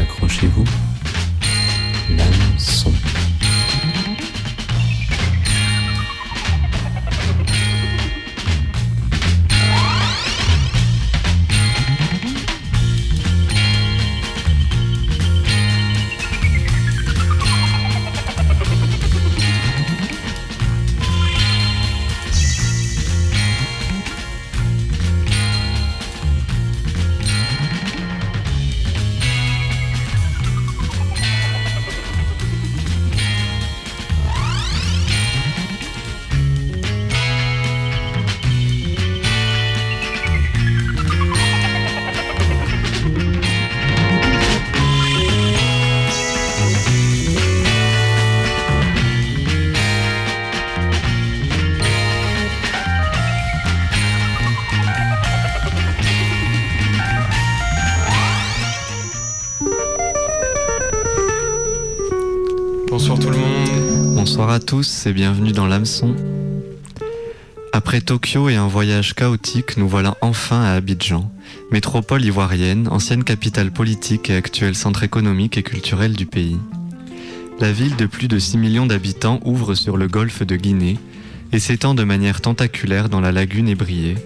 Accrochez-vous. Tous et bienvenue dans l'hameçon. Après Tokyo et un voyage chaotique, nous voilà enfin à Abidjan, métropole ivoirienne, ancienne capitale politique et actuel centre économique et culturel du pays. La ville de plus de 6 millions d'habitants ouvre sur le golfe de Guinée et s'étend de manière tentaculaire dans la lagune ébriée.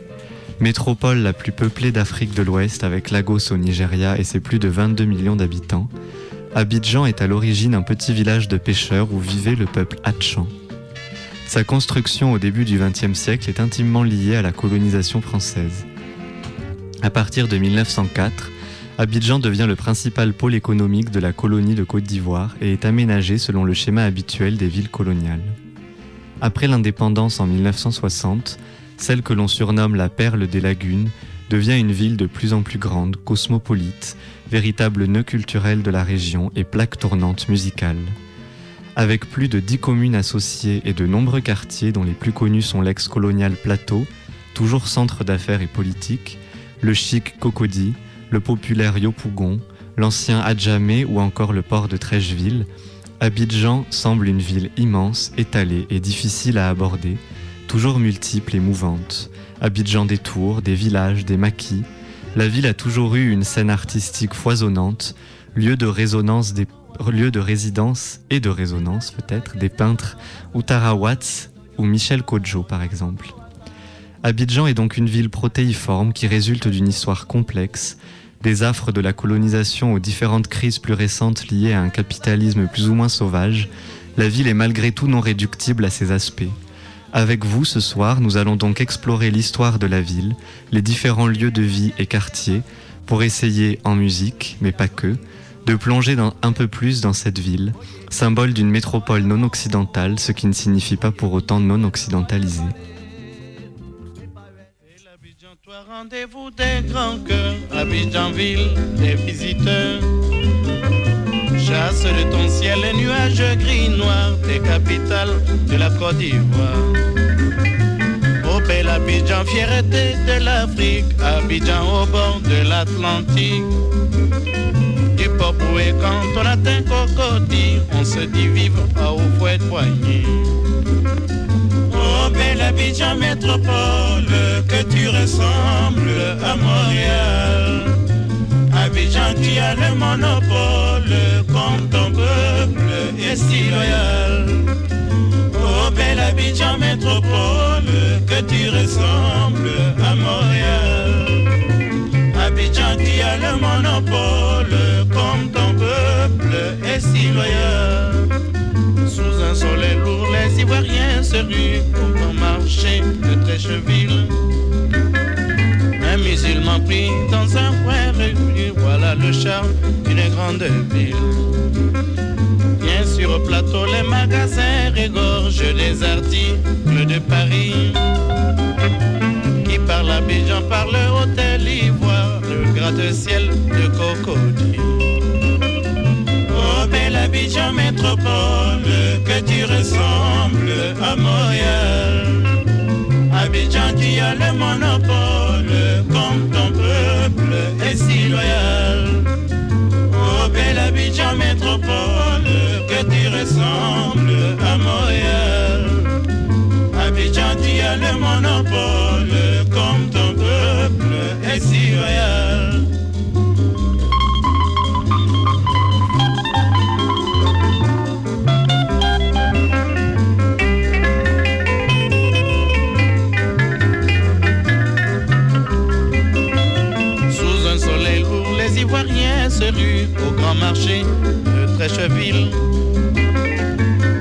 Métropole la plus peuplée d'Afrique de l'Ouest avec Lagos au Nigeria et ses plus de 22 millions d'habitants, Abidjan est à l'origine un petit village de pêcheurs où vivait le peuple Hatchan. Sa construction au début du XXe siècle est intimement liée à la colonisation française. À partir de 1904, Abidjan devient le principal pôle économique de la colonie de Côte d'Ivoire et est aménagé selon le schéma habituel des villes coloniales. Après l'indépendance en 1960, celle que l'on surnomme la perle des lagunes devient une ville de plus en plus grande, cosmopolite, véritable nœud culturel de la région et plaque tournante musicale. Avec plus de 10 communes associées et de nombreux quartiers dont les plus connus sont l'ex-colonial Plateau, toujours centre d'affaires et politique, le chic Cocody, le populaire Yopougon, l'ancien Adjamé ou encore le port de Trècheville, Abidjan semble une ville immense, étalée et difficile à aborder, toujours multiple et mouvante. Abidjan des tours, des villages, des maquis, la ville a toujours eu une scène artistique foisonnante, lieu de résonance lieu de résidence et de résonance peut-être des peintres Uttara Watts ou Michel Kodjo par exemple. Abidjan est donc une ville protéiforme qui résulte d'une histoire complexe, des affres de la colonisation aux différentes crises plus récentes liées à un capitalisme plus ou moins sauvage, la ville est malgré tout non réductible à ces aspects. Avec vous ce soir, nous allons donc explorer l'histoire de la ville, les différents lieux de vie et quartiers, pour essayer, en musique, mais pas que, de plonger un peu plus dans cette ville, symbole d'une métropole non occidentale, ce qui ne signifie pas pour autant non occidentalisée. Chasse de ton ciel les nuages gris noirs, des capitales de la Côte d'Ivoire. Au bel Abidjan, fierté de l'Afrique, Abidjan au bord de l'Atlantique. Du port et quand on atteint Cocody, on se dit vivre à haut fouet poignet. Oh belle Abidjan métropole, que tu ressembles à Montréal. Abidjan qui a le monopole, comme ton peuple est si loyal. Oh belle Abidjan métropole, que tu ressembles à Montréal. Abidjan qui a le monopole, comme ton peuple est si loyal. Sous un soleil lourd, les Ivoiriens se ruent pour un marché de Trècheville. Un musulman pris dans un coin reculé, voilà le charme d'une grande ville. Bien sûr, au plateau, les magasins régorgent des articles de Paris. Qui parle Abidjan par le hôtel Ivoire, le gratte-ciel de Cocody. Oh belle Abidjan métropole, que tu ressembles à Montréal. Abidjan qui a le monopole, si loyal. Oh belle Abidjan métropole, que tu ressembles à Montréal. Abidjan qui a le monopole, comme ton peuple est si loyal. Marché de Trècheville.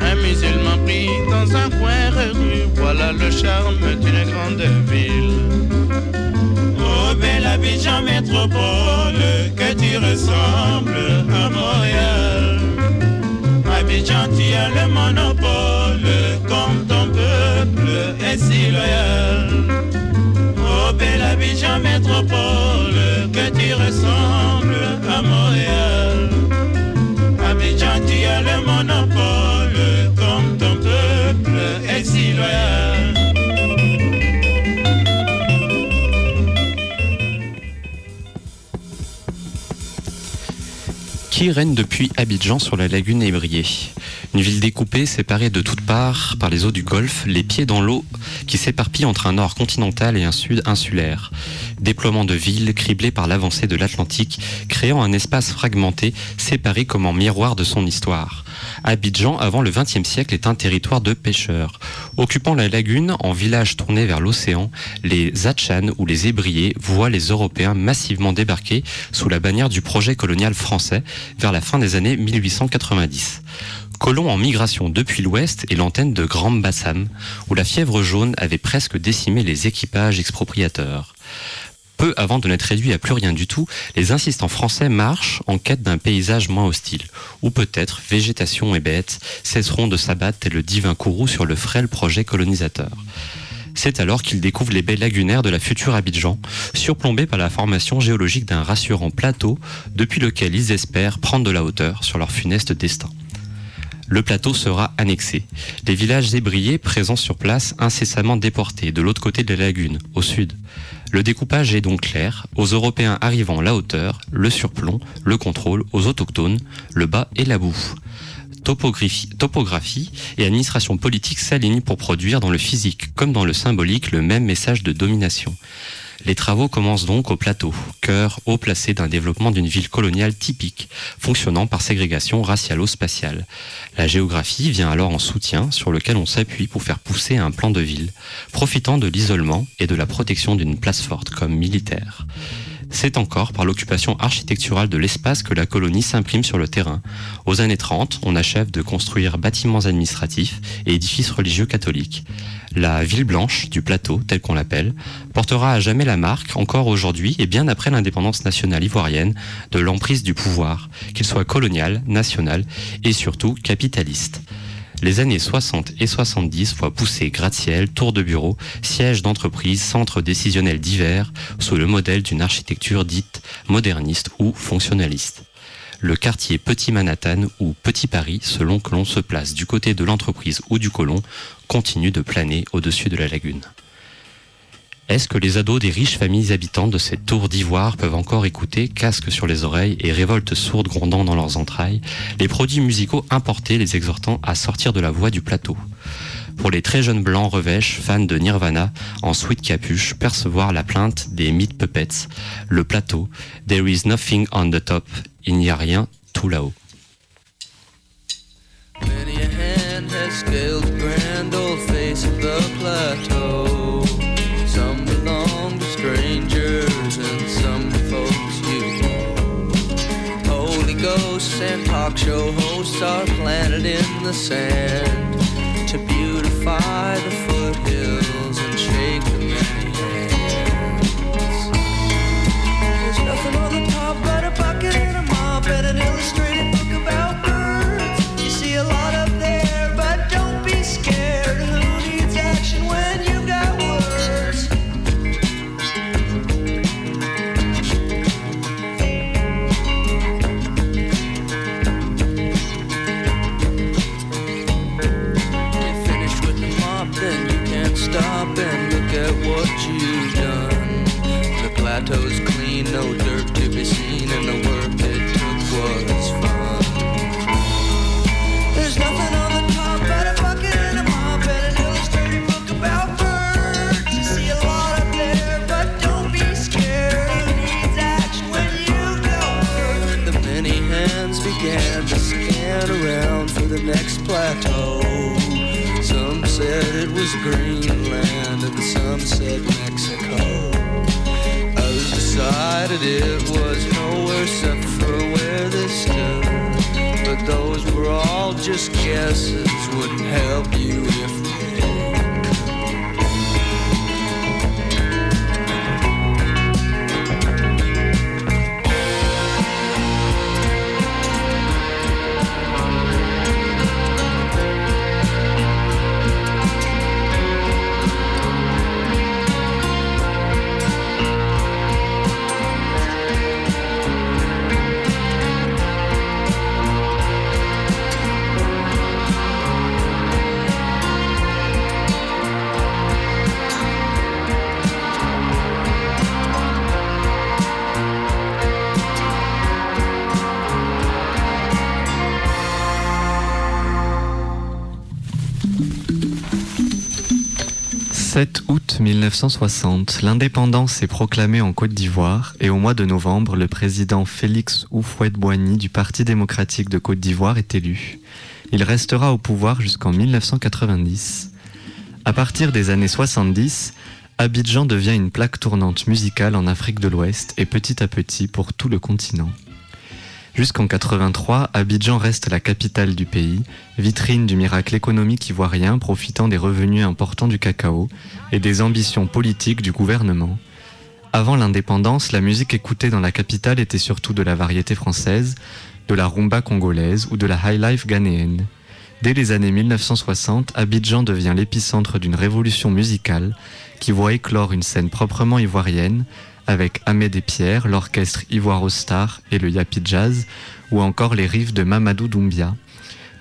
Un musulman pris dans un coin rue, voilà le charme d'une grande ville. Oh belle Abidjan métropole, que tu ressembles à Montréal. Abidjan, tu as le monopole, si loyal. Oh belle Abidjan métropole, que tu ressembles à Montréal. Abidjan, tu as le monopole, comme ton peuple est si loyal. Qui règne depuis Abidjan sur la lagune ébriée. Une ville découpée, séparée de toutes parts par les eaux du Golfe, les pieds dans l'eau qui s'éparpille entre un nord continental et un sud insulaire. Déploiement de villes criblées par l'avancée de l'Atlantique, créant un espace fragmenté, séparé comme en miroir de son histoire. Abidjan, avant le XXe siècle, est un territoire de pêcheurs. Occupant la lagune, en village tourné vers l'océan, les Atchan ou les Ébriés voient les Européens massivement débarquer sous la bannière du projet colonial français vers la fin des années 1890. Colons en migration depuis l'ouest et l'antenne de Grand Bassam, où la fièvre jaune avait presque décimé les équipages expropriateurs. Peu avant de n'être réduit à plus rien du tout, les insistants français marchent en quête d'un paysage moins hostile, où peut-être végétation et bêtes cesseront de s'abattre tel le divin courroux sur le frêle projet colonisateur. C'est alors qu'ils découvrent les baies lagunaires de la future Abidjan, surplombées par la formation géologique d'un rassurant plateau depuis lequel ils espèrent prendre de la hauteur sur leur funeste destin le plateau sera annexé. Les villages ébriés présents sur place incessamment déportés de l'autre côté de la lagune, au sud. Le découpage est donc clair, aux Européens arrivant la hauteur, le surplomb, le contrôle, aux autochtones, le bas et la boue. Topographie, et administration politique s'alignent pour produire dans le physique comme dans le symbolique le même message de domination. Les travaux commencent donc au plateau, cœur haut placé d'un développement d'une ville coloniale typique, fonctionnant par ségrégation racialo-spatiale. La géographie vient alors en soutien sur lequel on s'appuie pour faire pousser un plan de ville, profitant de l'isolement et de la protection d'une place forte comme militaire. C'est encore par l'occupation architecturale de l'espace que la colonie s'imprime sur le terrain. Aux années 30, on achève de construire bâtiments administratifs et édifices religieux catholiques. La ville blanche du plateau, telle qu'on l'appelle, portera à jamais la marque, encore aujourd'hui et bien après l'indépendance nationale ivoirienne, de l'emprise du pouvoir, qu'il soit colonial, national et surtout capitaliste. Les années 60 et 70 voient pousser gratte-ciel, tours de bureau, sièges d'entreprise, centres décisionnels divers, sous le modèle d'une architecture dite moderniste ou fonctionnaliste. Le quartier Petit Manhattan ou Petit Paris, selon que l'on se place du côté de l'entreprise ou du colon, continue de planer au-dessus de la lagune. Est-ce que les ados des riches familles habitantes de cette tour d'ivoire peuvent encore écouter, casque sur les oreilles et révolte sourde grondant dans leurs entrailles, les produits musicaux importés les exhortant à sortir de la voie du plateau? Pour les très jeunes blancs revêches, fans de Nirvana, en sweat capuche, percevoir la plainte des Meat Puppets, le plateau, There is nothing on the top, il n'y a rien tout là-haut. And talk show hosts are planted in the sand to beautify the 7 août 1960, l'indépendance est proclamée en Côte d'Ivoire et au mois de novembre, le président Félix Houphouët-Boigny du Parti démocratique de Côte d'Ivoire est élu. Il restera au pouvoir jusqu'en 1990. À partir des années 70, Abidjan devient une plaque tournante musicale en Afrique de l'Ouest et petit à petit pour tout le continent. Jusqu'en 83, Abidjan reste la capitale du pays, vitrine du miracle économique ivoirien profitant des revenus importants du cacao et des ambitions politiques du gouvernement. Avant l'indépendance, la musique écoutée dans la capitale était surtout de la variété française, de la rumba congolaise ou de la high life ghanéenne. Dès les années 1960, Abidjan devient l'épicentre d'une révolution musicale qui voit éclore une scène proprement ivoirienne avec Ahmed et Pierre, l'orchestre Ivoire Star et le Yapi Jazz, ou encore les rives de Mamadou Doumbia.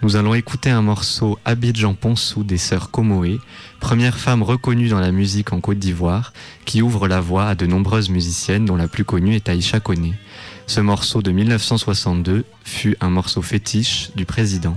Nous allons écouter un morceau Abidjan Ponsou des sœurs Komoé, première femme reconnue dans la musique en Côte d'Ivoire, qui ouvre la voie à de nombreuses musiciennes dont la plus connue est Aïcha Koné. Ce morceau de 1962 fut un morceau fétiche du président.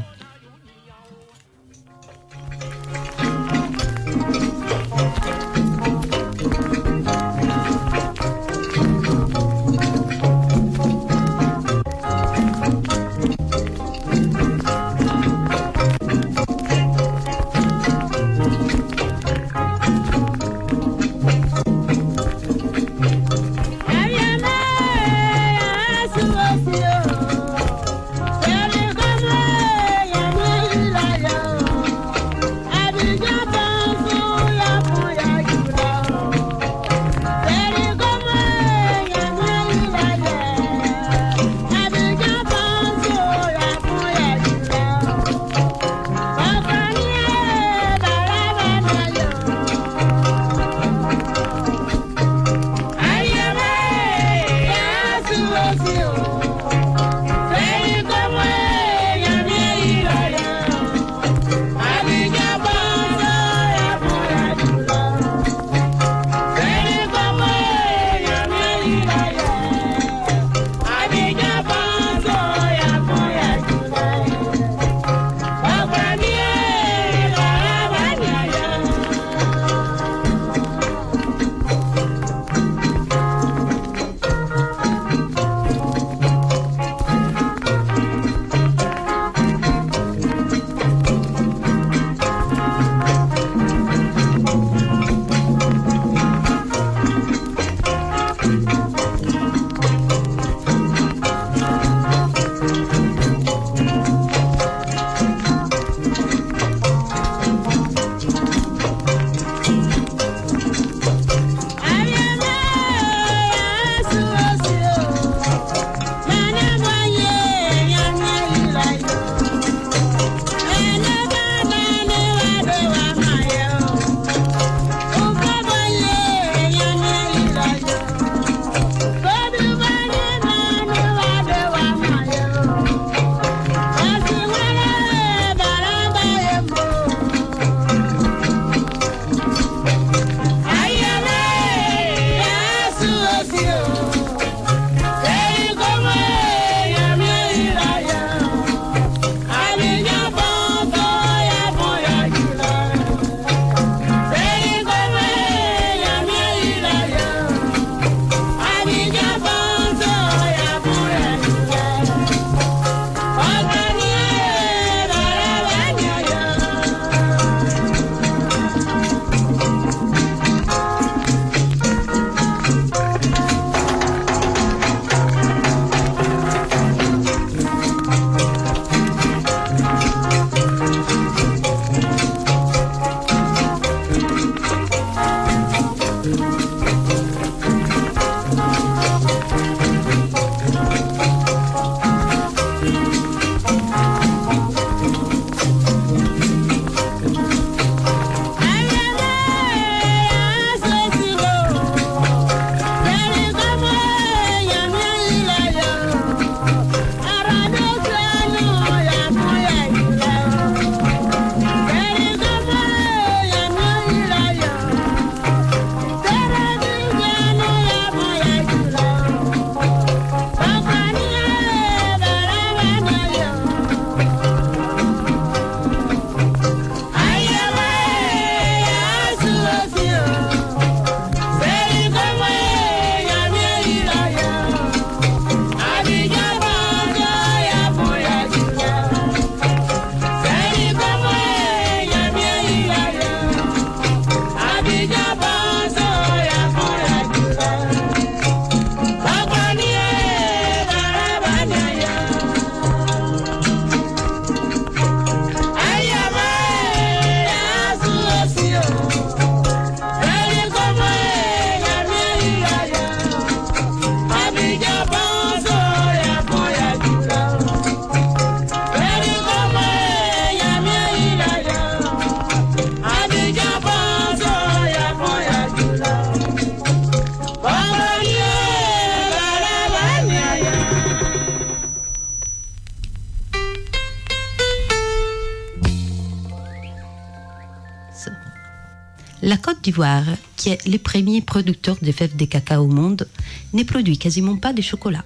Côte d'Ivoire, qui est le premier producteur de fèves de cacao au monde, ne produit quasiment pas de chocolat.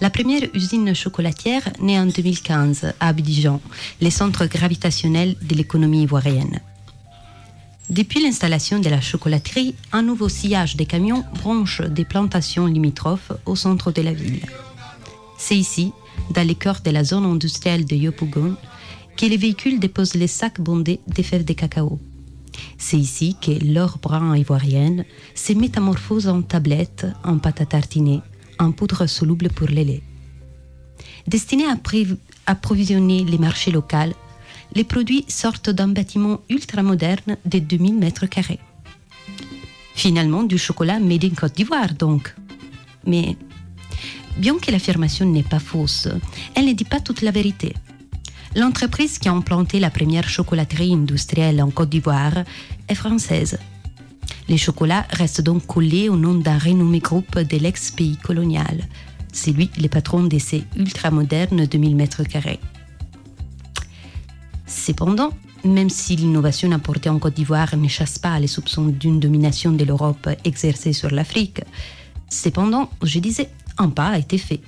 La première usine chocolatière naît en 2015 à Abidjan, le centre gravitationnel de l'économie ivoirienne. Depuis l'installation de la chocolaterie, un nouveau sillage des camions branche des plantations limitrophes au centre de la ville. C'est ici, dans le cœur de la zone industrielle de Yopougon, que les véhicules déposent les sacs bondés des fèves de cacao. C'est ici que l'or brun ivoirienne se métamorphose en tablettes, en pâte à tartiner, en poudre soluble pour le lait. Destinés à approvisionner les marchés locaux, les produits sortent d'un bâtiment ultramoderne de 2000 mètres carrés. Finalement, du chocolat made in Côte d'Ivoire, donc. Mais, bien que l'affirmation n'est pas fausse, elle ne dit pas toute la vérité. L'entreprise qui a implanté la première chocolaterie industrielle en Côte d'Ivoire est française. Les chocolats restent donc collés au nom d'un renommé groupe de l'ex-pays colonial. C'est lui le patron de ces ultramodernes 2000 mètres carrés. Cependant, même si l'innovation apportée en Côte d'Ivoire ne chasse pas les soupçons d'une domination de l'Europe exercée sur l'Afrique, cependant, je disais, un pas a été fait.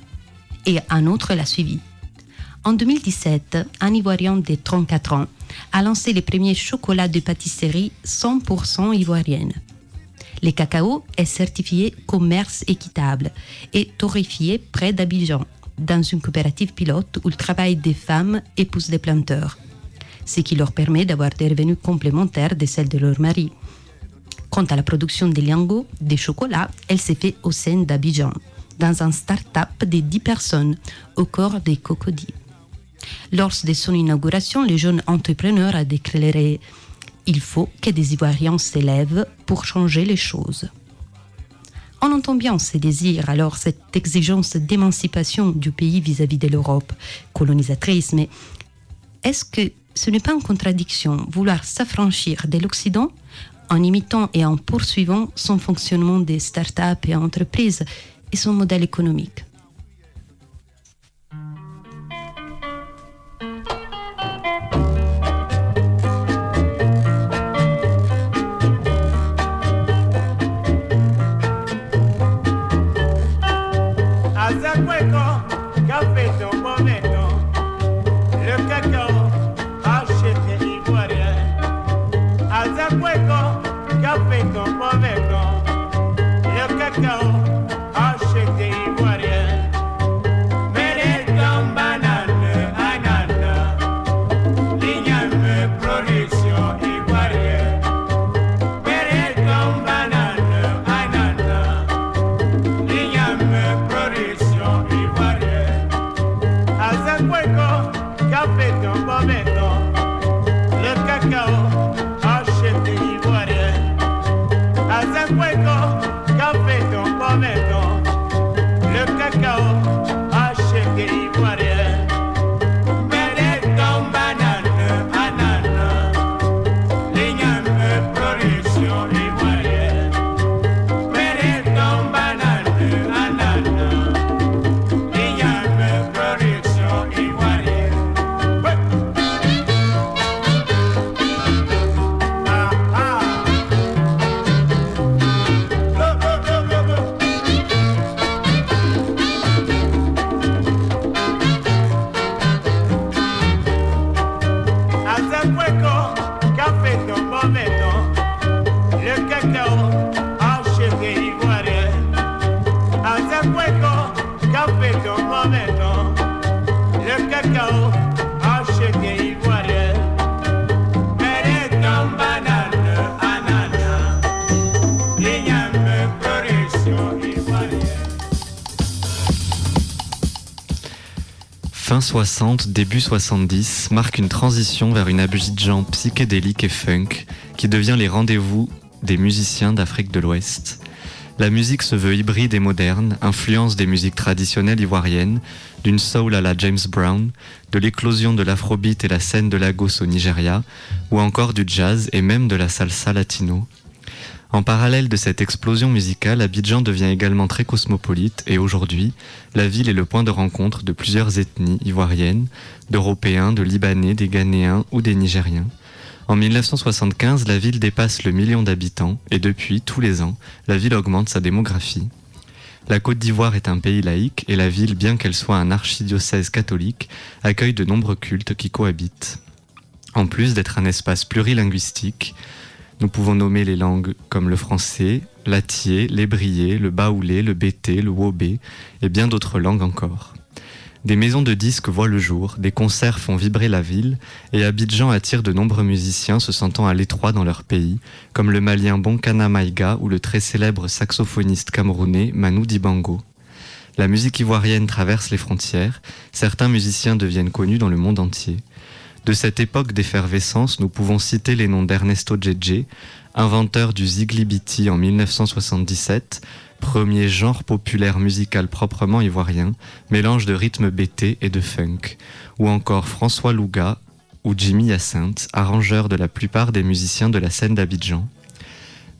Et un autre l'a suivi. En 2017, un Ivoirien de 34 ans a lancé les premiers chocolats de pâtisserie 100% ivoirienne. Le cacao est certifié commerce équitable et torréfié près d'Abidjan, dans une coopérative pilote où le travail des femmes épouse des planteurs, ce qui leur permet d'avoir des revenus complémentaires de celles de leur mari. Quant à la production des lingots, des chocolats, elle s'est faite au sein d'Abidjan, dans un start-up de 10 personnes, au corps des cocodis. Lors de son inauguration, le jeune entrepreneur a déclaré Il faut que des Ivoiriens s'élèvent pour changer les choses. On entend bien ces désirs, alors cette exigence d'émancipation du pays vis-à-vis de l'Europe colonisatrice, mais est-ce que ce n'est pas en contradiction vouloir s'affranchir de l'Occident en imitant et en poursuivant son fonctionnement des start-up et entreprises et son modèle économique? Café ton 60, début 70 marque une transition vers une Abidjan psychédélique et funk qui devient les rendez-vous des musiciens d'Afrique de l'Ouest. La musique se veut hybride et moderne, influence des musiques traditionnelles ivoiriennes, d'une soul à la James Brown, de l'éclosion de l'afrobeat et la scène de Lagos au Nigeria, ou encore du jazz et même de la salsa latino. En parallèle de cette explosion musicale, Abidjan devient également très cosmopolite et aujourd'hui, la ville est le point de rencontre de plusieurs ethnies ivoiriennes, d'Européens, de Libanais, des Ghanéens ou des Nigériens. En 1975, la ville dépasse le million d'habitants et depuis, tous les ans, la ville augmente sa démographie. La Côte d'Ivoire est un pays laïque et la ville, bien qu'elle soit un archidiocèse catholique, accueille de nombreux cultes qui cohabitent. En plus d'être un espace plurilinguistique, nous pouvons nommer les langues comme le français, l'atier, l'ébrié, le baoulé, le bété, le wobé et bien d'autres langues encore. Des maisons de disques voient le jour, des concerts font vibrer la ville, et Abidjan attire de nombreux musiciens se sentant à l'étroit dans leur pays, comme le malien Bonkana Maïga ou le très célèbre saxophoniste camerounais Manu Dibango. La musique ivoirienne traverse les frontières, certains musiciens deviennent connus dans le monde entier. De cette époque d'effervescence, nous pouvons citer les noms d'Ernesto Djedje, inventeur du ziglibiti en 1977, premier genre populaire musical proprement ivoirien, mélange de rythme BT et de funk, ou encore François Louga ou Jimmy Hyacinthe, arrangeur de la plupart des musiciens de la scène d'Abidjan.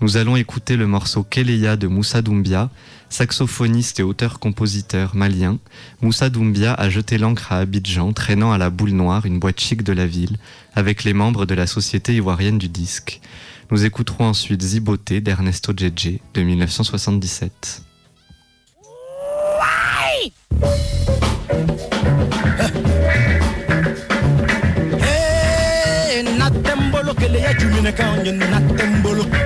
Nous allons écouter le morceau Keleya de Moussa Doumbia, saxophoniste et auteur-compositeur malien. Moussa Doumbia a jeté l'encre à Abidjan, traînant à la boule noire une boîte chic de la ville, avec les membres de la Société ivoirienne du disque. Nous écouterons ensuite Ziboté d'Ernesto Djedje de 1977. Hey, natembolo kele ya jumine kan ye natembolo. Hey,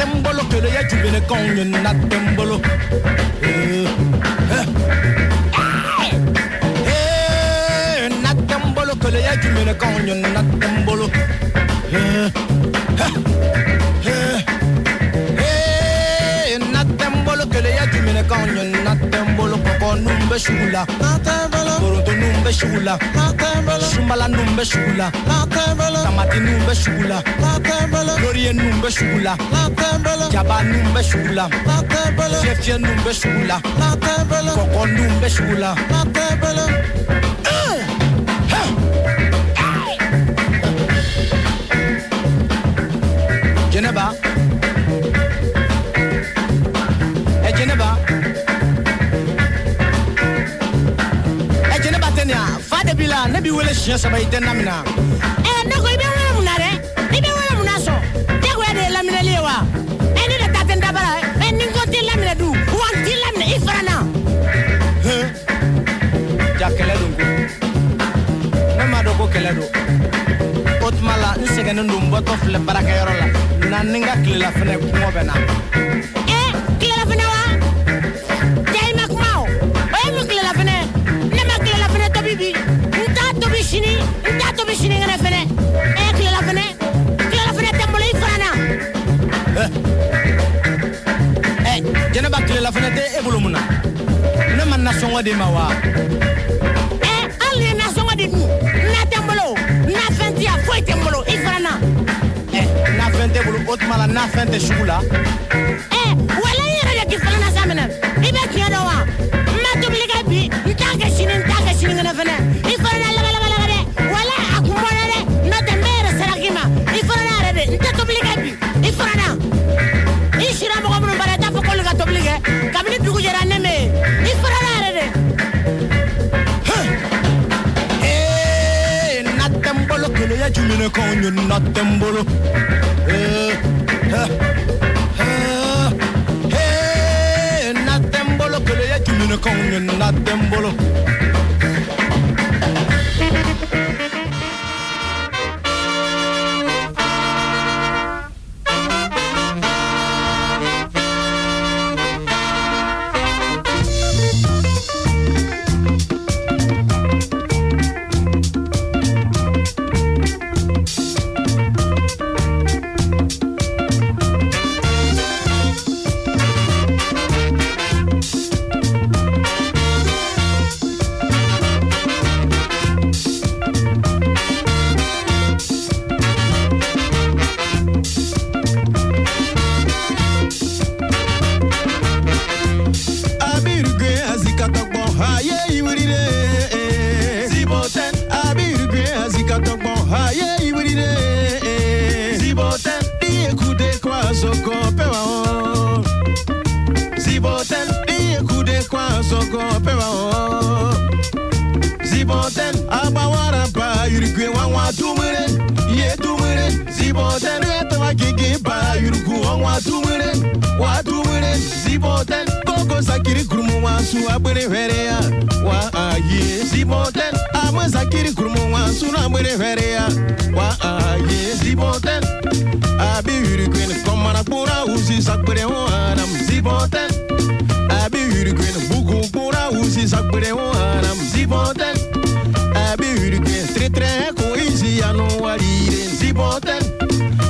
them bolo kere ya jubine konye na them. Hey, na them bolo eh, eh. eh, kere ya jubine konye na them. Numbe shugula. Toronto numbe shugula. Shumbala numbe shugula. Tamati numbe shugula. Laurier numbe shugula. Jaba numbe shugula. Fiefie numbe shugula. Koko numbe shugula. Siɲɛ saba i tɛ namina. Ne ko i bɛ wele mun na dɛ i bɛ wele mun na sɔn jagoya de ye laminɛli ye wa eh, ne de ta tɛ n dabara eh, ni n ko t'i laminɛ dun wa n t'i laminɛ i fana na Ja kɛlɛ don ko. Ne m'a dɔn ko kɛlɛ don. O tuma la n sɛgɛnnen don n bɔtɔ filɛ baarakɛyɔrɔ la. Na ni n ka tilela fɛnɛ kɔngɔ bɛ na. Ma nasɔngɔ di ma wa. Eh, hali ni nasɔngɔ de dun na tɛ n bolo nafɛn ti yan foyi tɛ n bolo i fana na Ɛ na fɛn tɛ bolo o tuma la na fɛn tɛ sugu la. not them bolo. Hey, hey, not them bolo. Kule ya kimino kong, not them bolo. agigi bara yurugu ọnwa wa ziboten koko sakiri gurumu wa su agbere hwere ya wa aye ziboten ama sakiri gurumu wa su na agbere ya wa aye ziboten abi yurigwen kọmara kpụrụ awụzi sakpere o aram. ziboten abi yurigwen bugu kpụrụ awụzi sakpere o aram. ziboten abi uruken tre tre ko izi anu n'ụwa ziboten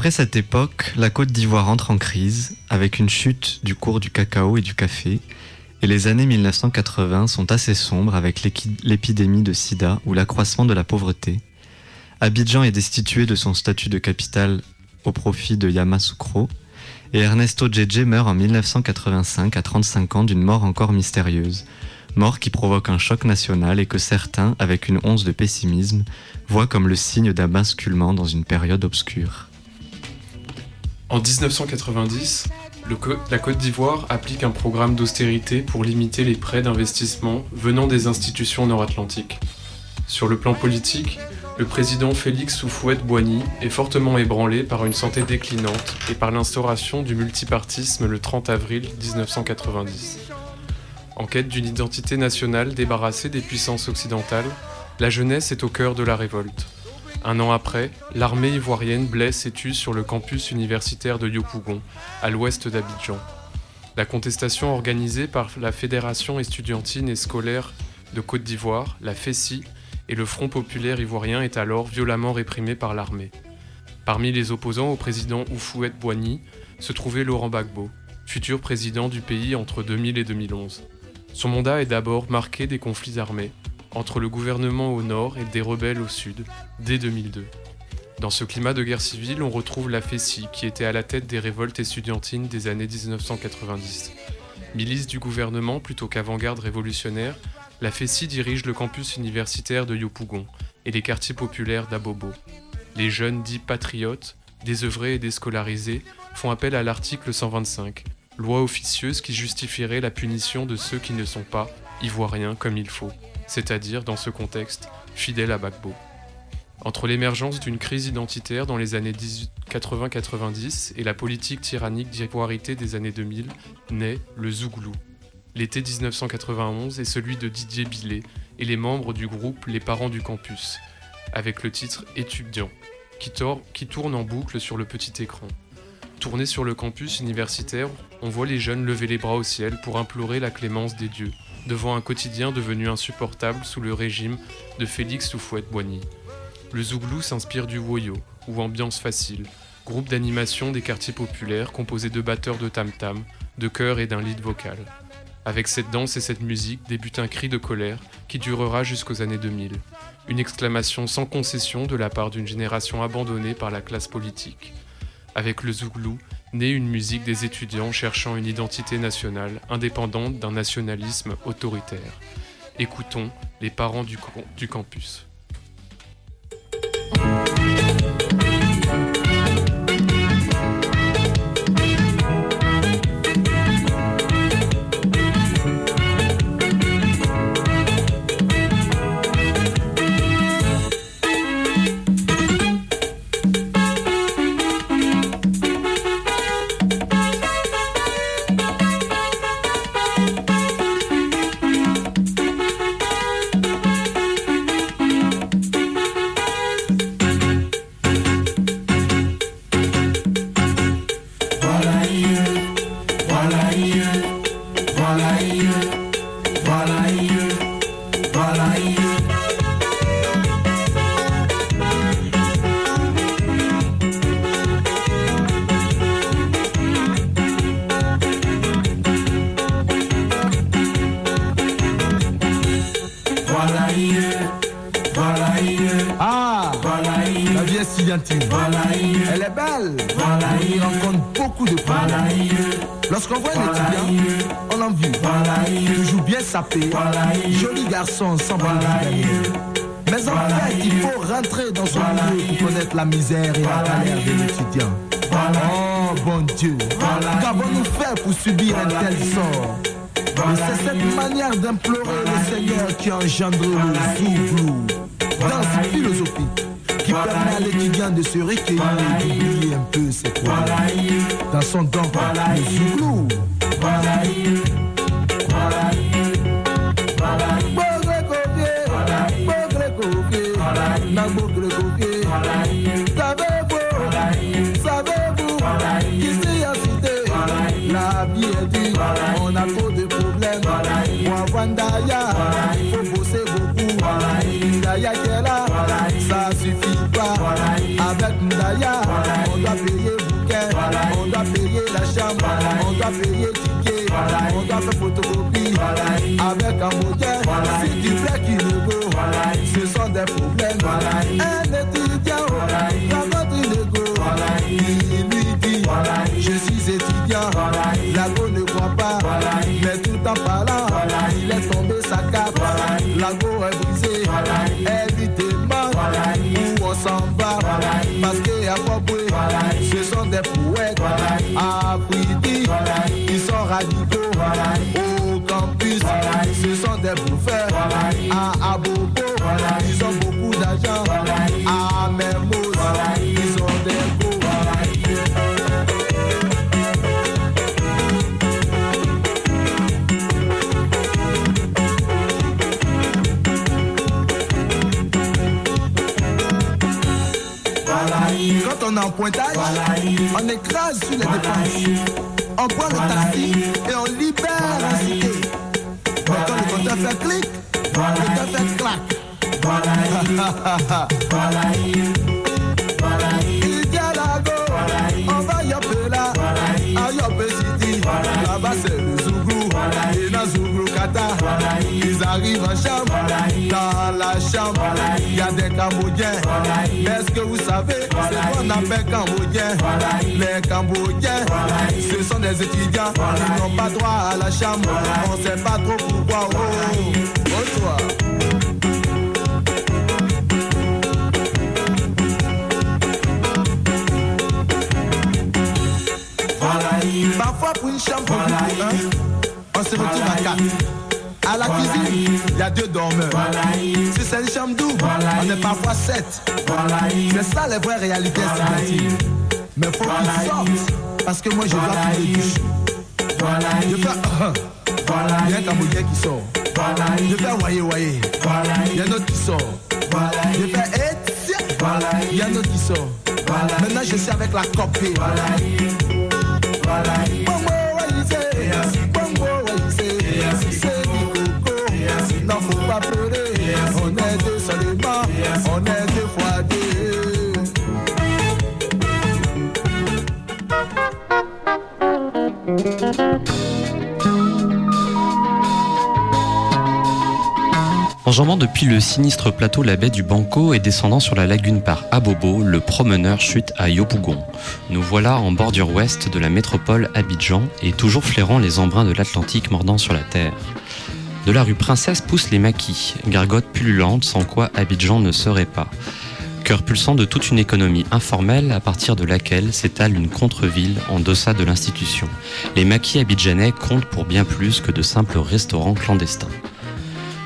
Après cette époque, la Côte d'Ivoire entre en crise, avec une chute du cours du cacao et du café, et les années 1980 sont assez sombres avec l'épidémie de sida ou l'accroissement de la pauvreté. Abidjan est destitué de son statut de capitale au profit de Yamoussoukro, et Ernesto Djedje meurt en 1985 à 35 ans d'une mort encore mystérieuse, mort qui provoque un choc national et que certains, avec une once de pessimisme, voient comme le signe d'un basculement dans une période obscure. En 1990, le Co- la Côte d'Ivoire applique un programme d'austérité pour limiter les prêts d'investissement venant des institutions nord-atlantiques. Sur le plan politique, le président Félix Houphouët-Boigny est fortement ébranlé par une santé déclinante et par l'instauration du multipartisme le 30 avril 1990. En quête d'une identité nationale débarrassée des puissances occidentales, la jeunesse est au cœur de la révolte. Un an après, l'armée ivoirienne blesse et tue sur le campus universitaire de Yopougon, à l'ouest d'Abidjan. La contestation organisée par la Fédération estudiantine et scolaire de Côte d'Ivoire, la FESI, et le Front populaire ivoirien est alors violemment réprimée par l'armée. Parmi les opposants au président Houphouët-Boigny se trouvait Laurent Gbagbo, futur président du pays entre 2000 et 2011. Son mandat est d'abord marqué des conflits armés entre le gouvernement au nord et des rebelles au sud, dès 2002. Dans ce climat de guerre civile, on retrouve la FESI, qui était à la tête des révoltes estudiantines des années 1990. Milice du gouvernement plutôt qu'avant-garde révolutionnaire, la FESI dirige le campus universitaire de Yopougon et les quartiers populaires d'Abobo. Les jeunes dits patriotes, désœuvrés et déscolarisés, font appel à l'article 125, loi officieuse qui justifierait la punition de ceux qui ne sont pas ivoiriens comme il faut, c'est-à-dire, dans ce contexte, fidèles à Gbagbo. Entre l'émergence d'une crise identitaire dans les années 18 80-90 et la politique tyrannique d'ivoirité des années 2000, naît le Zouglou. L'été 1991 est celui de Didier Billet et les membres du groupe Les Parents du Campus, avec le titre Étudiant, qui, qui tourne en boucle sur le petit écran. Tourné sur le campus universitaire, on voit les jeunes lever les bras au ciel pour implorer la clémence des dieux, devant un quotidien devenu insupportable sous le régime de Félix Soufouette-Boigny. Le Zouglou s'inspire du Woyo, ou ambiance facile, groupe d'animation des quartiers populaires composé de batteurs de tam-tam, de chœurs et d'un lead vocal. Avec cette danse et cette musique débute un cri de colère qui durera jusqu'aux années 2000. Une exclamation sans concession de la part d'une génération abandonnée par la classe politique. Avec le Zouglou, naît une musique des étudiants cherchant une identité nationale indépendante d'un nationalisme autoritaire. Écoutons les parents du, du campus. Joli garçon sans bandit. Mais en fait, il faut rentrer dans son milieu pour connaître la misère et la galère de l'étudiant. Oh bon Dieu, qu'avons-nous fait pour subir un tel sort? C'est cette manière d'implorer le Seigneur qui engendre le zouglou. Danse philosophique qui permet à l'étudiant de se recueillir et d'oublier un peu ses problèmes. Dans son don, le zouglou. Bridi, ils sont radicaux, au campus, ce sont des bouffeurs, à Abobo, pointage, on écrase sur les dépenses. On prend le taxi et on libère la cité. Mais quand le compteur fait clic, le compteur fait clac. On va yopper là, à Yopé City. Là-bas c'est le Zouglou, et dans Zouglou Kata. Ils arrivent en chambre, dans la chambre, y a des Cambodgiens. Est-ce que vous savez ce qu'on appelle Cambodgiens Les Cambodgiens, ce sont des étudiants. Qui n'ont pas droit à la chambre. On sait pas trop pourquoi. Oh, bonsoir. Parfois pour une chambre hein, on se retrouve à quatre. À la cuisine, il y a deux dormeurs. Si c'est une chambre double, on est parfois sept. C'est ça les vraies réalités studentines. Mais faut qu'il sorte. Parce que moi, je vois qu'il est touche. Je fais. Il y a un Cambodgien qui sort. Je fais voyez, voyez. Il y a un autre qui sort. Je fais et Il y a un autre qui sort. Maintenant, je suis avec la copie. Enjambant depuis le sinistre plateau la baie du Banco et descendant sur la lagune par Abobo, le promeneur chute à Yopougon. Nous voilà en bordure ouest de la métropole Abidjan et toujours flairant les embruns de l'Atlantique mordant sur la terre. De la rue Princesse poussent les maquis, gargotes pullulantes sans quoi Abidjan ne serait pas. Cœur pulsant de toute une économie informelle à partir de laquelle s'étale une contre-ville en deçà de l'institution. Les maquis abidjanais comptent pour bien plus que de simples restaurants clandestins.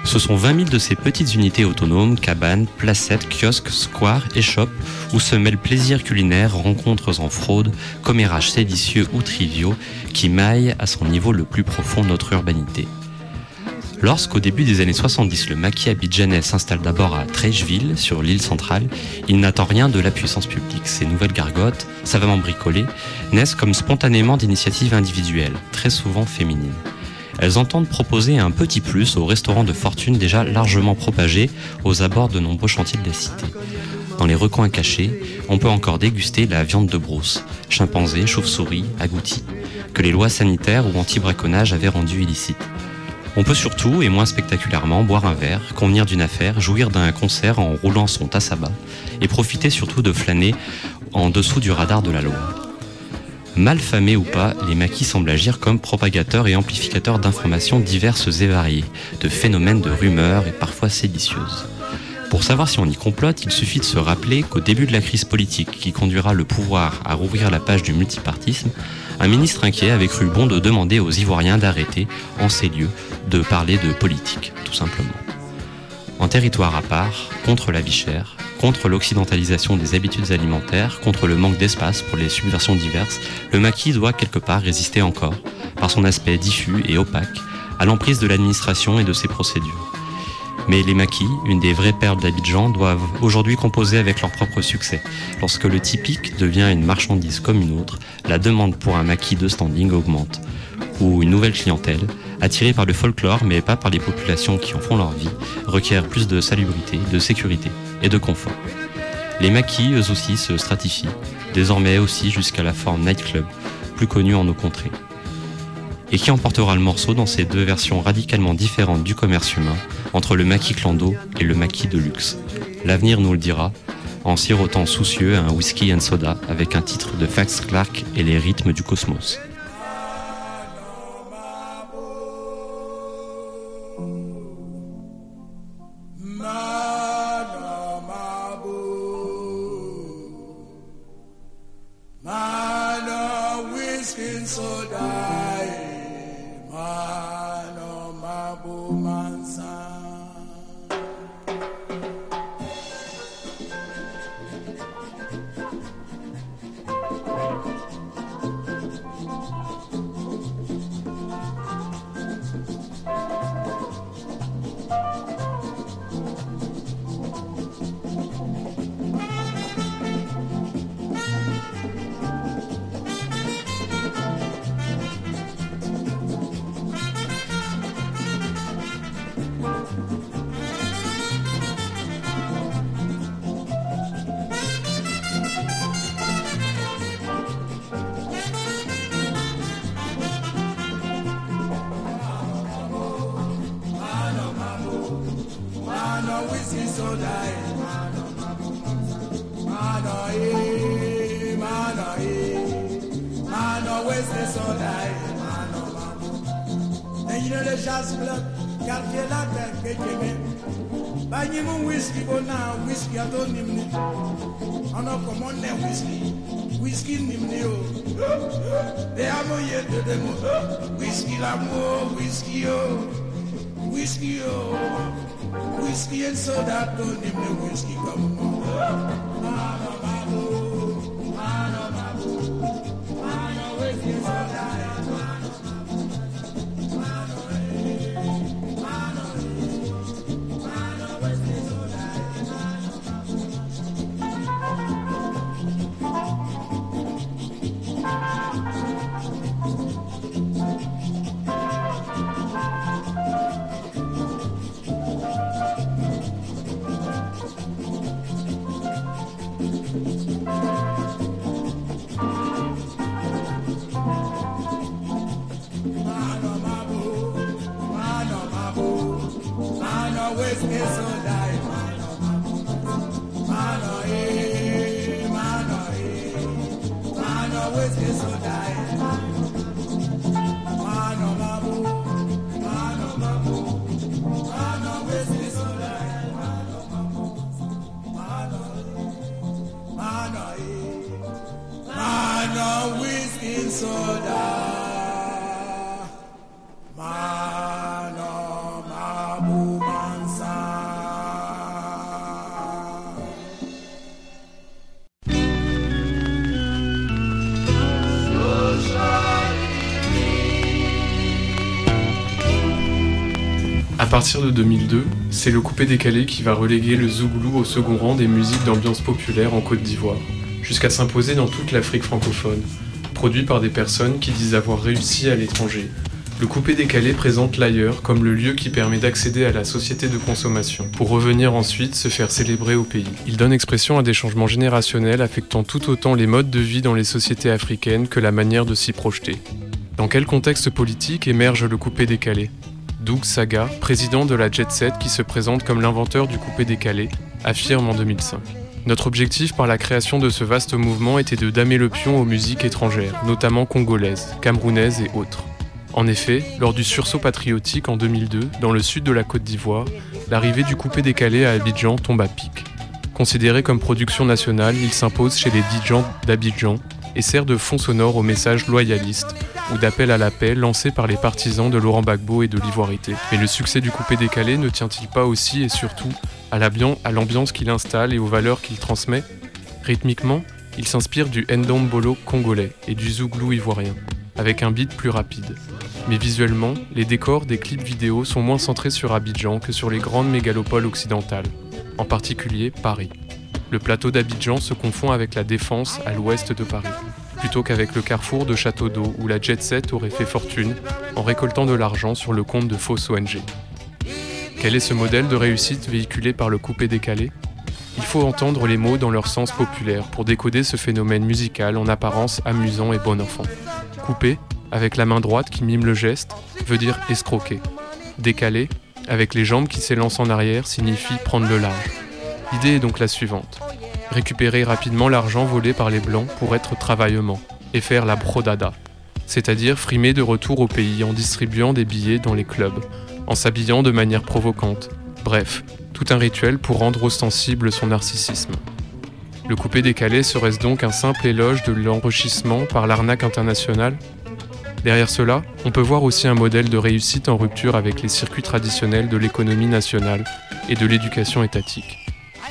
Ce sont 20 000 de ces petites unités autonomes, cabanes, placettes, kiosques, squares, échoppes, où se mêlent plaisirs culinaires, rencontres en fraude, commérages séditieux ou triviaux, qui maillent à son niveau le plus profond notre urbanité. Lorsqu'au début des années 70, le maquis abidjanais s'installe d'abord à Trècheville, sur l'île centrale, il n'attend rien de la puissance publique. Ces nouvelles gargotes, savamment bricolées, naissent comme spontanément d'initiatives individuelles, très souvent féminines. Elles entendent proposer un petit plus aux restaurants de fortune déjà largement propagés aux abords de nombreux chantiers de la cité. Dans les recoins cachés, on peut encore déguster la viande de brousse, chimpanzés, chauves-souris, agoutis, que les lois sanitaires ou anti-braconnage avaient rendu illicite. On peut surtout, et moins spectaculairement, boire un verre, convenir d'une affaire, jouir d'un concert en roulant son tassaba, et profiter surtout de flâner en dessous du radar de la loi. Mal famés ou pas, les maquis semblent agir comme propagateurs et amplificateurs d'informations diverses et variées, de phénomènes de rumeurs et parfois séditieuses. Pour savoir si on y complote, il suffit de se rappeler qu'au début de la crise politique qui conduira le pouvoir à rouvrir la page du multipartisme, un ministre inquiet avait cru bon de demander aux Ivoiriens d'arrêter, en ces lieux, de parler de politique, tout simplement. En territoire à part, contre la vie contre l'occidentalisation des habitudes alimentaires, contre le manque d'espace pour les subversions diverses, le maquis doit quelque part résister encore, par son aspect diffus et opaque, à l'emprise de l'administration et de ses procédures. Mais les maquis, une des vraies perles d'Abidjan, doivent aujourd'hui composer avec leur propre succès. Lorsque le typique devient une marchandise comme une autre, la demande pour un maquis de standing augmente. Ou une nouvelle clientèle, attirée par le folklore mais pas par les populations qui en font leur vie, requiert plus de salubrité, de sécurité et de confort. Les maquis, eux aussi, se stratifient, désormais aussi jusqu'à la forme nightclub, plus connue en nos contrées. Et qui emportera le morceau dans ces deux versions radicalement différentes du commerce humain, entre le maquis clando et le maquis de luxe. L'avenir nous le dira, en sirotant soucieux un whisky and soda avec un titre de Fax Clark et les rythmes du cosmos. Thank you. Partir de 2002, c'est le coupé décalé qui va reléguer le zouglou au second rang des musiques d'ambiance populaire en Côte d'Ivoire, jusqu'à s'imposer dans toute l'Afrique francophone, produit par des personnes qui disent avoir réussi à l'étranger. Le coupé décalé présente l'ailleurs comme le lieu qui permet d'accéder à la société de consommation, pour revenir ensuite se faire célébrer au pays. Il donne expression à des changements générationnels affectant tout autant les modes de vie dans les sociétés africaines que la manière de s'y projeter. Dans quel contexte politique émerge le coupé décalé? Doug Saga, président de la Jet Set qui se présente comme l'inventeur du coupé décalé, affirme en 2005. Notre objectif par la création de ce vaste mouvement était de damer le pion aux musiques étrangères, notamment congolaises, camerounaises et autres. En effet, lors du sursaut patriotique en 2002, dans le sud de la Côte d'Ivoire, l'arrivée du coupé décalé à Abidjan tombe à pic. Considéré comme production nationale, il s'impose chez les DJs d'Abidjan et sert de fond sonore aux messages loyalistes ou d'appel à la paix lancés par les partisans de Laurent Gbagbo et de l'ivoirité. Mais le succès du coupé décalé ne tient-il pas aussi et surtout à l'ambian- à l'ambiance qu'il installe et aux valeurs qu'il transmet? Rythmiquement, il s'inspire du ndombolo congolais et du zouglou ivoirien, avec un beat plus rapide. Mais visuellement, les décors des clips vidéo sont moins centrés sur Abidjan que sur les grandes mégalopoles occidentales, en particulier Paris. Le plateau d'Abidjan se confond avec la Défense à l'ouest de Paris, plutôt qu'avec le carrefour de Château d'Eau où la jet set aurait fait fortune en récoltant de l'argent sur le compte de fausses ONG. Quel est ce modèle de réussite véhiculé par le coupé décalé? Il faut entendre les mots dans leur sens populaire pour décoder ce phénomène musical en apparence amusant et bon enfant. Coupé, avec la main droite qui mime le geste, veut dire escroquer. Décalé, avec les jambes qui s'élancent en arrière, signifie prendre le large. L'idée est donc la suivante. Récupérer rapidement l'argent volé par les Blancs pour être travaillement et faire la brodada, c'est-à-dire frimer de retour au pays en distribuant des billets dans les clubs, en s'habillant de manière provocante. Bref, tout un rituel pour rendre ostensible son narcissisme. Le coupé décalé serait-ce donc un simple éloge de l'enrichissement par l'arnaque internationale? Derrière cela, on peut voir aussi un modèle de réussite en rupture avec les circuits traditionnels de l'économie nationale et de l'éducation étatique.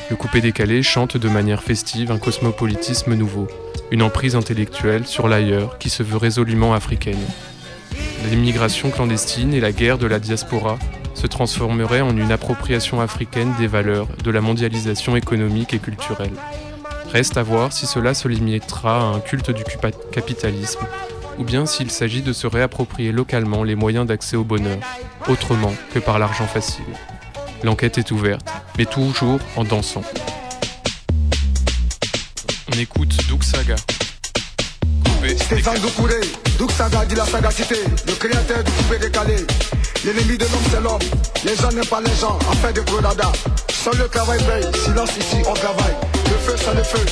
Le coupé décalé chante de manière festive un cosmopolitisme nouveau, une emprise intellectuelle sur l'ailleurs qui se veut résolument africaine. L'immigration clandestine et la guerre de la diaspora se transformeraient en une appropriation africaine des valeurs de la mondialisation économique et culturelle. Reste à voir si cela se limitera à un culte du capitalisme ou bien s'il s'agit de se réapproprier localement les moyens d'accès au bonheur, autrement que par l'argent facile. L'enquête est ouverte, mais toujours en dansant. On écoute Doug Saga. Stéphane Doucouré, Doug Saga dit la sagacité, le créateur du coupé décalé. L'ennemi de l'homme c'est l'homme, les gens n'aiment pas les gens, affaire de grenada. Seul le travail paye, silence ici on travaille. Le feu c'est le feu,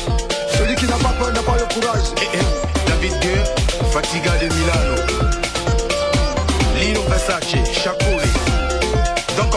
celui qui n'a pas peur n'a pas le courage. Eh, eh, David Guerre, Fatiga de Milano. Lino Versace, Chakori. Donc,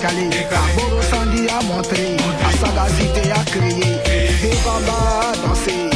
décalé. Boros Sandy a montré, la sagacité a créé. Et Bamba a dansé.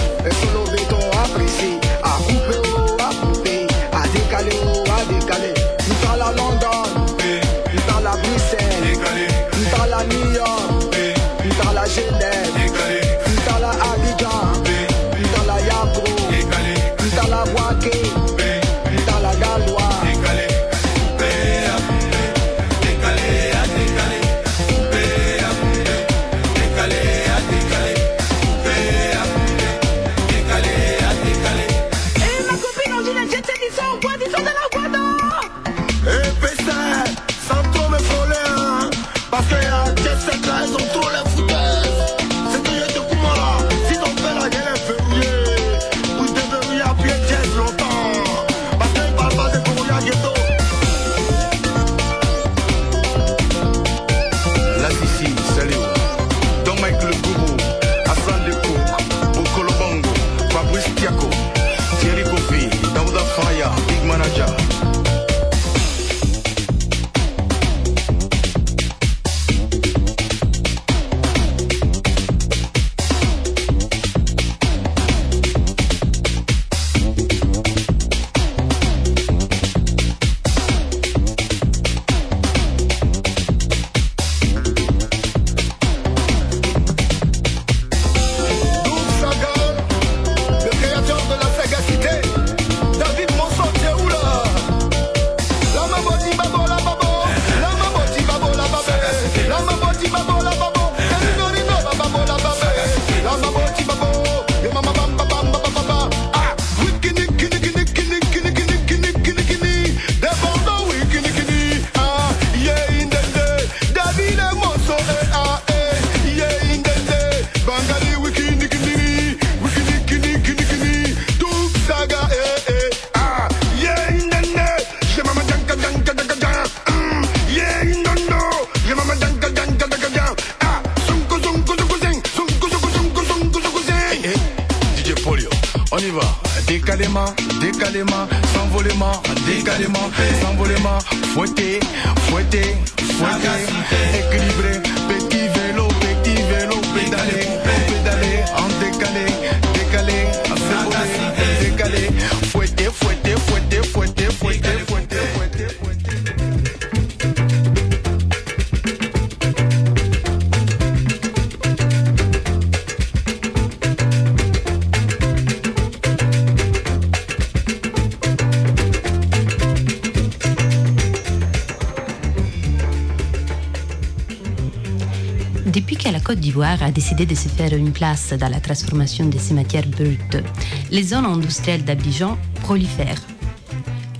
De se faire une place dans la transformation de ces matières brutes, les zones industrielles d'Abidjan prolifèrent.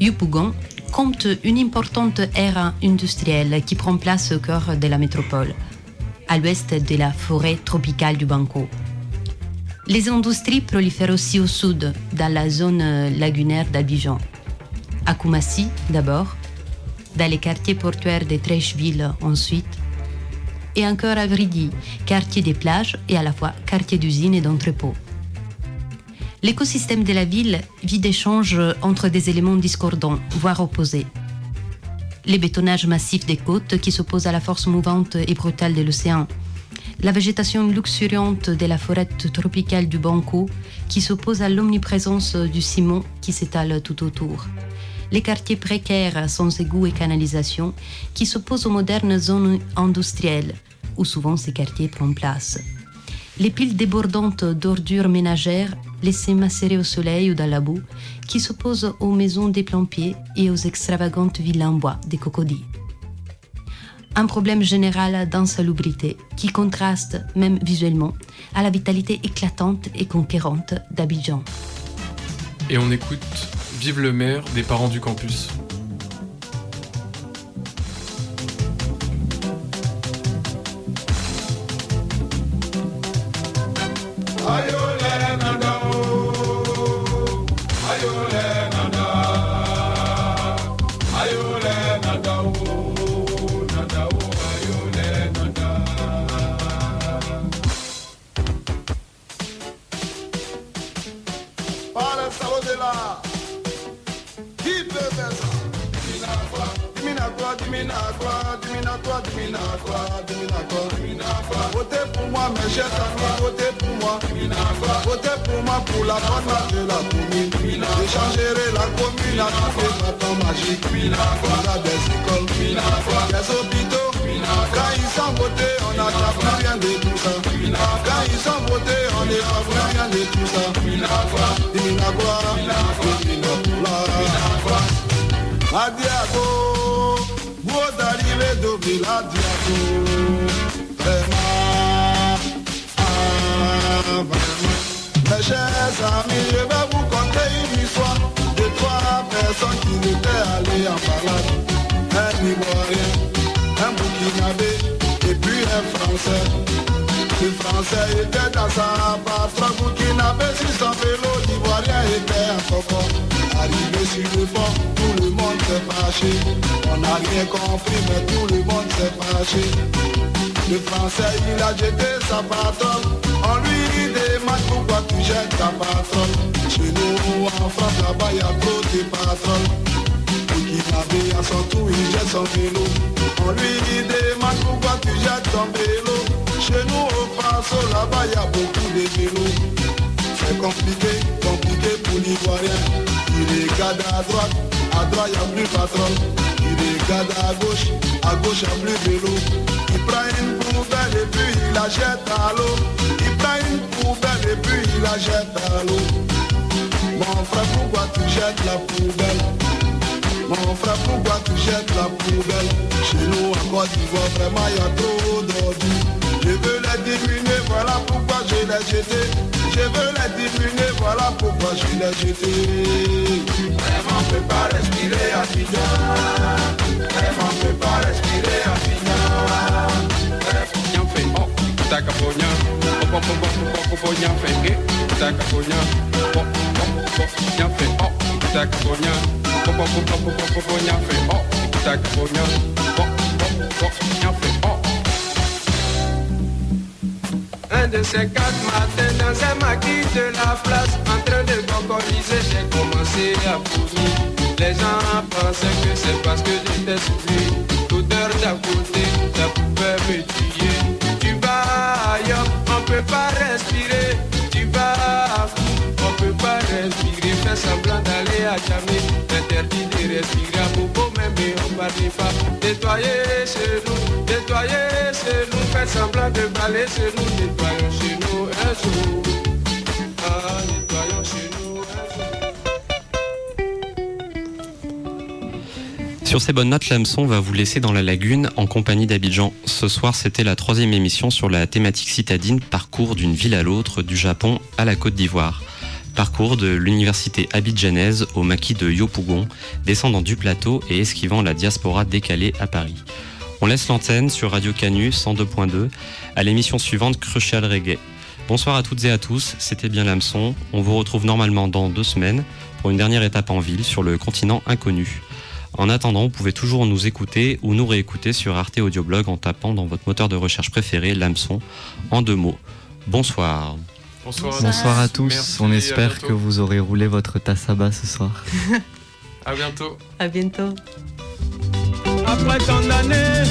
Yopougon compte une importante aire industrielle qui prend place au cœur de la métropole, à l'ouest de la forêt tropicale du Banco. Les industries prolifèrent aussi au sud, dans la zone lagunaire d'Abidjan. À Koumassi, d'abord, dans les quartiers portuaires de Trècheville ensuite, et encore à Vridi, quartier des plages et à la fois quartier d'usine et d'entrepôt. L'écosystème de la ville vit d'échanges entre des éléments discordants, voire opposés. Les bétonnages massifs des côtes qui s'opposent à la force mouvante et brutale de l'océan. La végétation luxuriante de la forêt tropicale du Banco qui s'oppose à l'omniprésence du ciment qui s'étale tout autour. Les quartiers précaires sans égouts et canalisation qui s'opposent aux modernes zones industrielles où souvent ces quartiers prennent place. Les piles débordantes d'ordures ménagères laissées macérer au soleil ou dans la boue qui s'opposent aux maisons des plombiers et aux extravagantes villas en bois des cocodis. Un problème général d'insalubrité qui contraste, même visuellement, à la vitalité éclatante et conquérante d'Abidjan. Et on écoute Vive le maire des parents du campus. Commune à tous les bâtons magiques. On a des écoles, des hôpitaux. Quand ils sont on rien de tout ça. Quand ils sont on pas plus rien de tout ça. Diminagua, diminagua, diminagua. Adiago, vous arrivez d'ouvrir la diago. Vraiment, chers amis, trois personnes qui étaient allées en balade. Un Ivoirien, un Burkinabé et puis un Français. Le Français était dans sa patrouille Burkinabé sur son vélo, l'Ivoirien était en coco. Arrivé sur le pont, tout le monde s'est fâché. On n'a rien compris, mais tout le monde s'est fâché. Le français, il a jeté sa patronne. Pourquoi tu jettes ta patronne. Chez nous, en France, là-bas, il y a trop de patronnes. Et qui avait à son tour, il jette son vélo. On lui demande pourquoi tu jettes ton vélo. Chez nous, au Paso, là-bas, il y a beaucoup de vélos. C'est compliqué, compliqué pour l'Ivoirien. Il regarde à droite, à droite, il n'y a plus patronne. Il regarde à gauche, à gauche, il n'y a plus vélo. Il prend une poubelle et puis il la jette à l'eau. Il prend une poubelle et puis il la jette à l'eau. Mon frère, pourquoi tu jettes la poubelle? Mon frère, pourquoi tu jettes la poubelle? Chez nous, en Côte d'Ivoire, vraiment, il y a trop d'ordures. Je veux les diminuer, voilà pourquoi je les jeté. Je veux les diminuer, voilà pourquoi je les jeté. Vraiment, on peut pas respirer à respirer à. Oh, oh, oh, oh, oh, oh, oh, eh, oh, oh, oh, oh, oh, oh, oh, oh, oh, oh, oh, oh, oh, oh, oh. Un de ces quatre matins dans un maquis de la place En train de concoriser j'ai commencé à pourrir Les gens pensaient que c'est parce que j'étais sous lui L'odeur d'à Sur ces bonnes notes, l'hameçon va vous laisser dans la lagune en compagnie d'Abidjan. Ce soir, c'était la troisième émission sur la thématique citadine, parcours d'une ville à l'autre, du Japon à la Côte d'Ivoire. Parcours de l'université abidjanaise au maquis de Yopougon, descendant du plateau et esquivant la diaspora décalée à Paris. On laisse l'antenne sur Radio Canu 102.2 à l'émission suivante Crucial Reggae. Bonsoir à toutes et à tous, c'était bien l'hameçon. On vous retrouve normalement dans deux semaines pour une dernière étape en ville sur le continent inconnu. En attendant, vous pouvez toujours nous écouter ou nous réécouter sur Arte Audioblog en tapant dans votre moteur de recherche préféré l'hameçon en deux mots. Bonsoir. Bonsoir, Bonsoir à tous, Merci, on espère que vous aurez roulé votre tasse à bas ce soir. À bientôt. À bientôt. Après tant d'années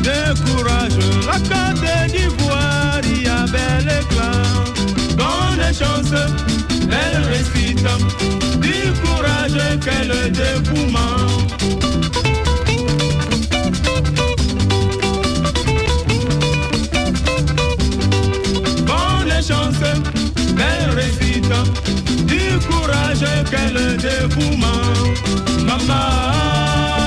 de courage, la Côte d'Ivoire y a bel éclat. Bonne chance, belle réussite, du courage, quel dévouement. Du courage, quel dévouement. Maman.